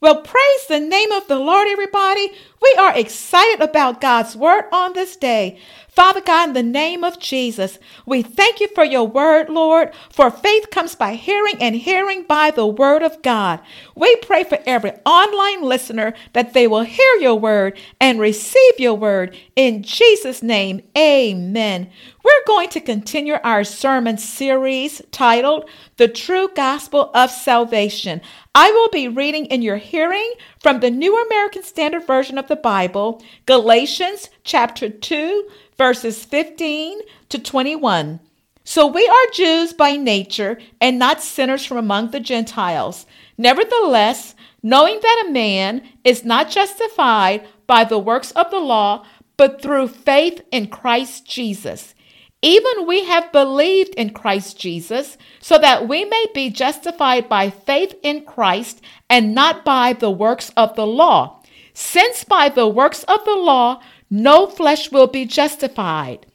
Well, praise the name of the Lord, everybody. We are excited about God's word on this day. Father God, in the name of Jesus, we thank you for your word, Lord, for faith comes by hearing and hearing by the word of God. We pray for every online listener that they will hear your word and receive your word. In Jesus' name, amen. We're going to continue our sermon series titled The True Gospel of Salvation. I will be reading in your hearing from the New American Standard Version of the Bible, Galatians chapter 2, verses 15 to 21. So we are Jews by nature and not sinners from among the Gentiles. Nevertheless, knowing that a man is not justified by the works of the law, but through faith in Christ Jesus. Even we have believed in Christ Jesus, so that we may be justified by faith in Christ and not by the works of the law. Since by the works of the law no flesh will be justified.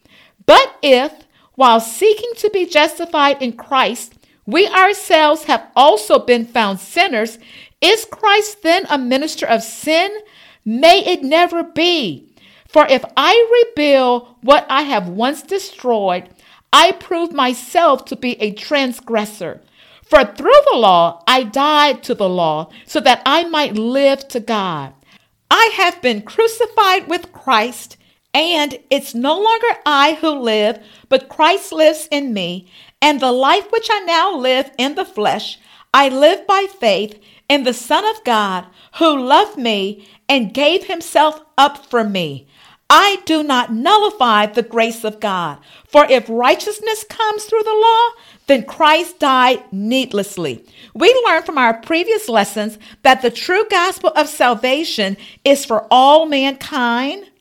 But if, while seeking to be justified in Christ, we ourselves have also been found sinners, is Christ then a minister of sin? May it never be. For if I rebuild what I have once destroyed, I prove myself to be a transgressor. For through the law I died to the law, so that I might live to God. I have been crucified with Christ, and it's no longer I who live, but Christ lives in me. And the life which I now live in the flesh, I live by faith in the Son of God, who loved me and gave himself up for me. I do not nullify the grace of God. For if righteousness comes through the law, then Christ died needlessly. We learned from our previous lessons that the true gospel of salvation is for all mankind.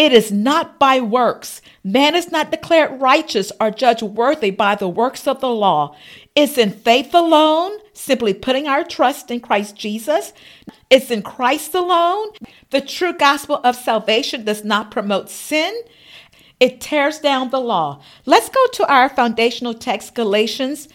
It is not by works. Man is not declared righteous or judged worthy by the works of the law. It's in faith alone, simply putting our trust in Christ Jesus. It's in Christ alone. The true gospel of salvation does not promote sin. It tears down the law. Let's go to our foundational text, Galatians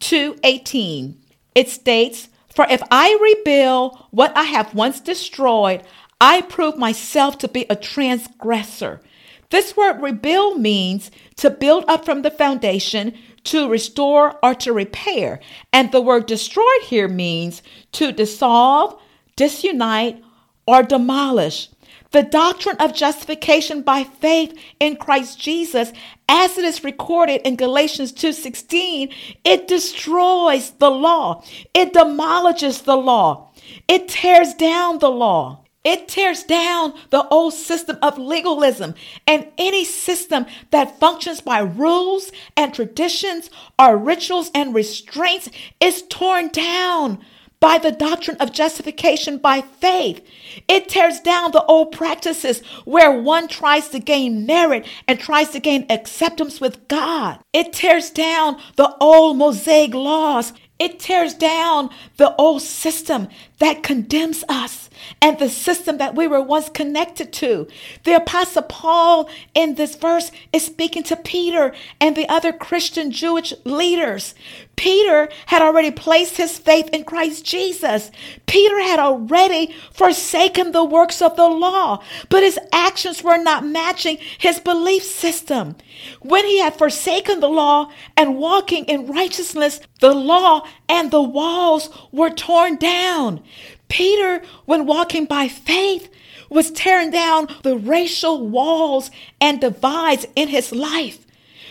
2:18. It states, "For if I rebuild what I have once destroyed, I prove myself to be a transgressor." This word rebuild means to build up from the foundation, to restore or to repair. And the word destroyed here means to dissolve, disunite, or demolish. The doctrine of justification by faith in Christ Jesus, as it is recorded in Galatians 2:16, it destroys the law. It demolishes the law. It tears down the law. It tears down the old system of legalism and any system that functions by rules and traditions or rituals and restraints is torn down by the doctrine of justification by faith. It tears down the old practices where one tries to gain merit and tries to gain acceptance with God. It tears down the old Mosaic laws. It tears down the old system that condemns us and the system that we were once connected to. The Apostle Paul in this verse is speaking to Peter and the other Christian Jewish leaders. Peter had already placed his faith in Christ Jesus. Peter had already forsaken the works of the law, but his actions were not matching his belief system. When he had forsaken the law and walking in righteousness, the law and the walls were torn down. Peter, when walking by faith, was tearing down the racial walls and divides in his life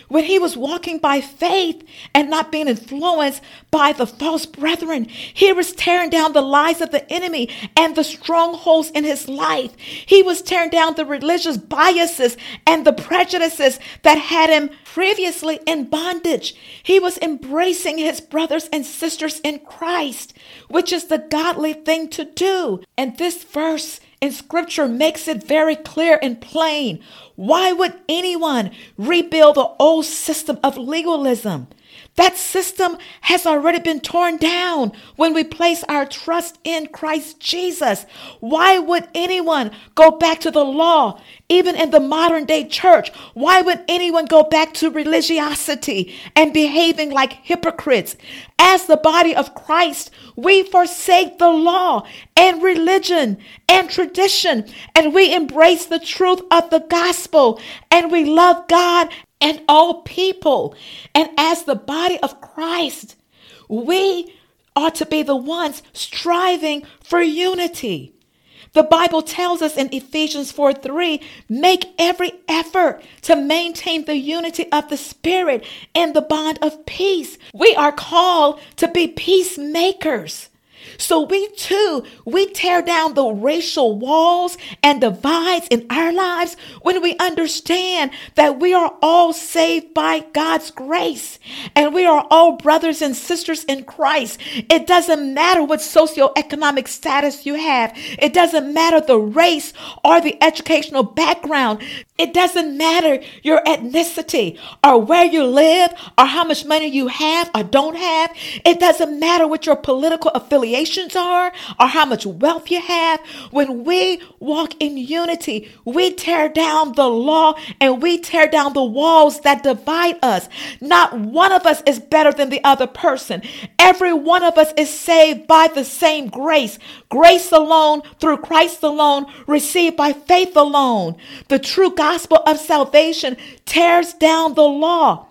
when he was walking by faith and not being influenced by the false brethren. He was tearing down the lies of the enemy and the strongholds in his life. He was tearing down the religious biases and the prejudices that had him previously in bondage. He was embracing his brothers and sisters in Christ, which is the godly thing to do. And this verse scripture makes it very clear and plain. Why would anyone rebuild the old system of legalism? That system has already been torn down when we place our trust in Christ Jesus. Why would anyone go back to the law, even in the modern day church? Why would anyone go back to religiosity and behaving like hypocrites? As the body of Christ, we forsake the law and religion and tradition, and we embrace the truth of the gospel, and we love God and all people. And as the body of Christ, we ought to be the ones striving for unity. The Bible tells us in Ephesians 4 3, make every effort to maintain the unity of the Spirit in the bond of peace. We are called to be peacemakers. So we too, we tear down the racial walls and divides in our lives when we understand that we are all saved by God's grace and we are all brothers and sisters in Christ. It doesn't matter what socioeconomic status you have. It doesn't matter the race or the educational background. It doesn't matter your ethnicity or where you live or how much money you have or don't have. It doesn't matter what your political affiliations are or how much wealth you have. When we walk in unity, we tear down the law and we tear down the walls that divide us. Not one of us is better than the other person. Every one of us is saved by the same grace. Grace alone, through Christ alone, received by faith alone. The true gospel of salvation tears down the law.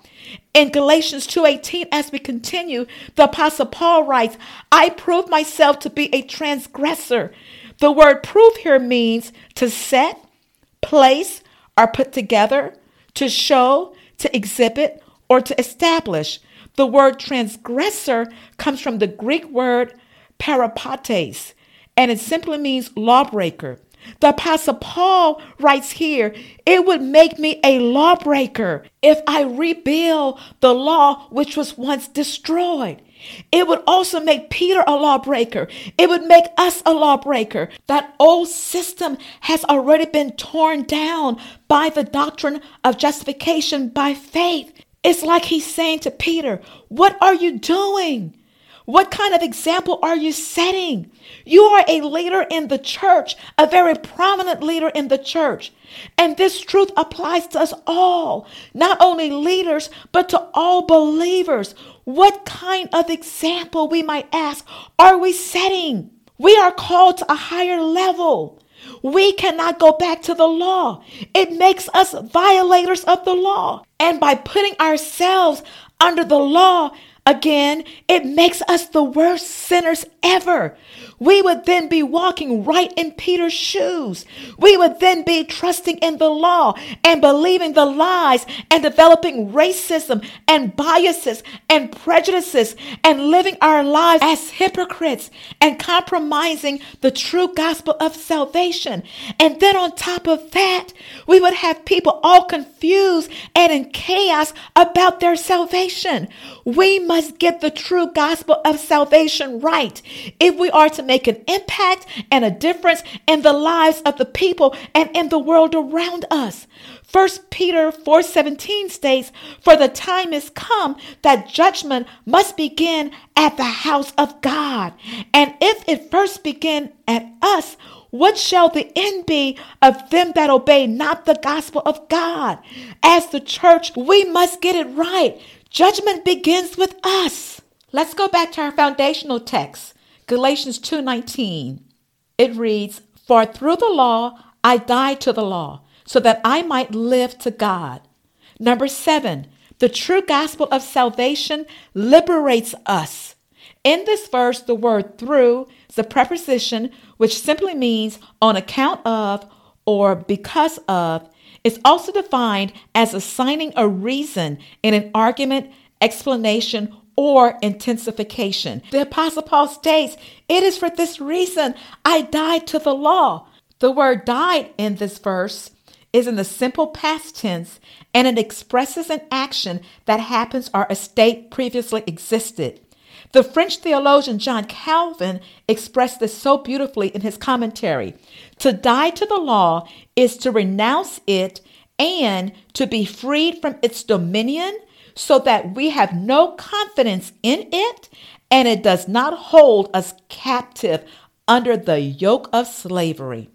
In Galatians 2:18 as we continue, the apostle Paul writes, "I prove myself to be a transgressor." The word prove here means to set, place, or put together, to show, to exhibit, or to establish. The word transgressor comes from the Greek word parabates, and it simply means lawbreaker. The Apostle Paul writes here, it would make me a lawbreaker if I rebuild the law which was once destroyed. It would also make Peter a lawbreaker. It would make us a lawbreaker. That old system has already been torn down by the doctrine of justification by faith. It's like he's saying to Peter, What are you doing? What kind of example are you setting? You are a leader in the church, a very prominent leader in the church. And this truth applies to us all, not only leaders, but to all believers. What kind of example, we might ask, are we setting? We are called to a higher level. We cannot go back to the law. It makes us violators of the law. And by putting ourselves under the law, Again, it makes us the worst sinners ever. We would then be walking right in Peter's shoes. We would then be trusting in the law and believing the lies and developing racism and biases and prejudices and living our lives as hypocrites and compromising the true gospel of salvation. And then on top of that, we would have people all confused and in chaos about their salvation. We must get the true gospel of salvation right if we are to make an impact and a difference in the lives of the people and in the world around us. 1 Peter 4:17 states, "For the time is come that judgment must begin at the house of God. And if it first begin at us, what shall the end be of them that obey not the gospel of God? As the church, we must get it right. Judgment begins with us. Let's go back to our foundational text, Galatians 2:19. It reads, "For through the law I died to the law, so that I might live to God." Number 7, the true gospel of salvation liberates us. In this verse, the word through is a preposition which simply means on account of or because of It's also defined as assigning a reason in an argument, explanation, or intensification. The Apostle Paul states, It is for this reason I died to the law. The word died in this verse is in the simple past tense and it expresses an action that happens or a state previously existed. The French theologian John Calvin expressed this so beautifully in his commentary. To die to the law is to renounce it and to be freed from its dominion, so that we have no confidence in it and it does not hold us captive under the yoke of slavery.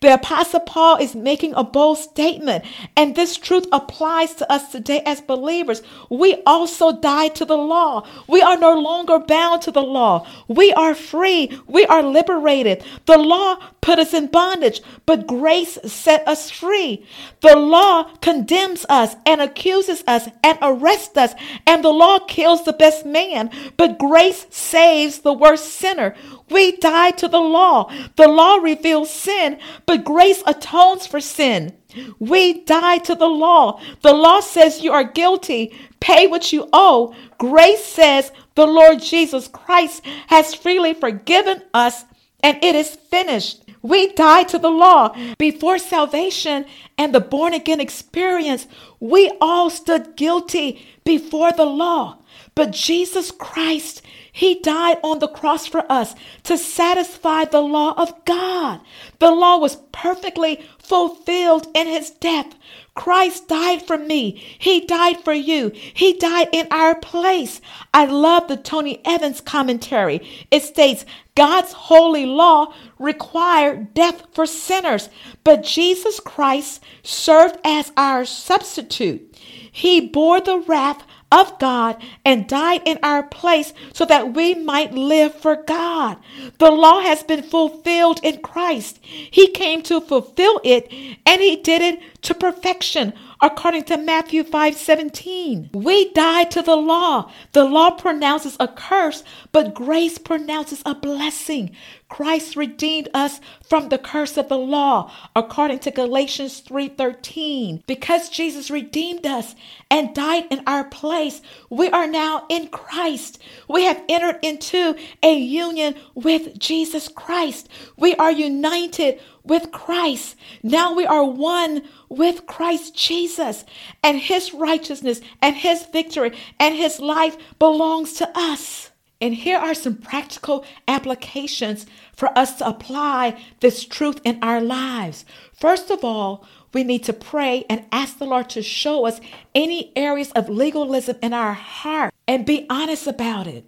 The Apostle Paul is making a bold statement, and this truth applies to us today as believers. We also died to the law. We are no longer bound to the law. We are free. We are liberated. The law put us in bondage, but grace set us free. The law condemns us and accuses us and arrests us, and the law kills the best man, but grace saves the worst sinner. We died to the law. The law reveals sin, but grace atones for sin. We died to the law. The law says you are guilty. Pay what you owe. Grace says the Lord Jesus Christ has freely forgiven us and it is finished. We died to the law. Before salvation and the born again experience, we all stood guilty before the law. But Jesus Christ, He died on the cross for us to satisfy the law of God. The law was perfectly fulfilled in His death. Christ died for me. He died for you. He died in our place. I love the Tony Evans commentary. It states God's holy law required death for sinners, but Jesus Christ served as our substitute. He bore the wrath of God and died in our place so that we might live for God. The law has been fulfilled in Christ. He came to fulfill it and he did it to perfection according to Matthew 5 17. We died to the law. The law pronounces a curse, but grace pronounces a blessing. Christ redeemed us from the curse of the law according to Galatians 3:13. Because Jesus redeemed us and died in our place, we are now in Christ. We have entered into a union with Jesus Christ. We are united with Christ. Now we are one with Christ Jesus, and his righteousness and his victory and his life belongs to us. And here are some practical applications for us to apply this truth in our lives. First of all, we need to pray and ask the Lord to show us any areas of legalism in our heart and be honest about it.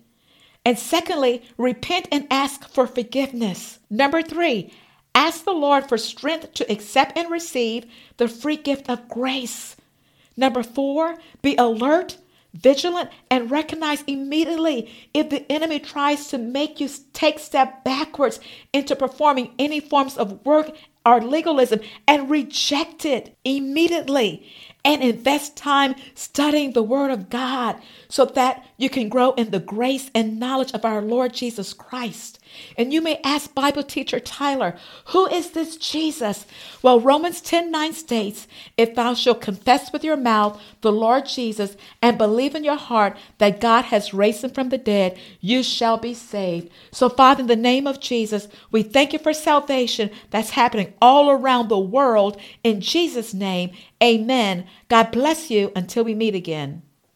And secondly, repent and ask for forgiveness. Number three, Ask the Lord for strength to accept and receive the free gift of grace. Number four, be alert, vigilant, and recognize immediately if the enemy tries to make you take step backwards into performing any forms of work or legalism and reject it immediately and invest time studying the Word of God so that you can grow in the grace and knowledge of our Lord Jesus Christ. And you may ask Bible teacher Tyler, who is this Jesus? Well, Romans 10 9 states, If thou shalt confess with your mouth the Lord Jesus and believe in your heart that God has raised him from the dead, you shall be saved. So, Father, in the name of Jesus, we thank you for salvation that's happening all around the world. In Jesus' name, amen. God bless you until we meet again.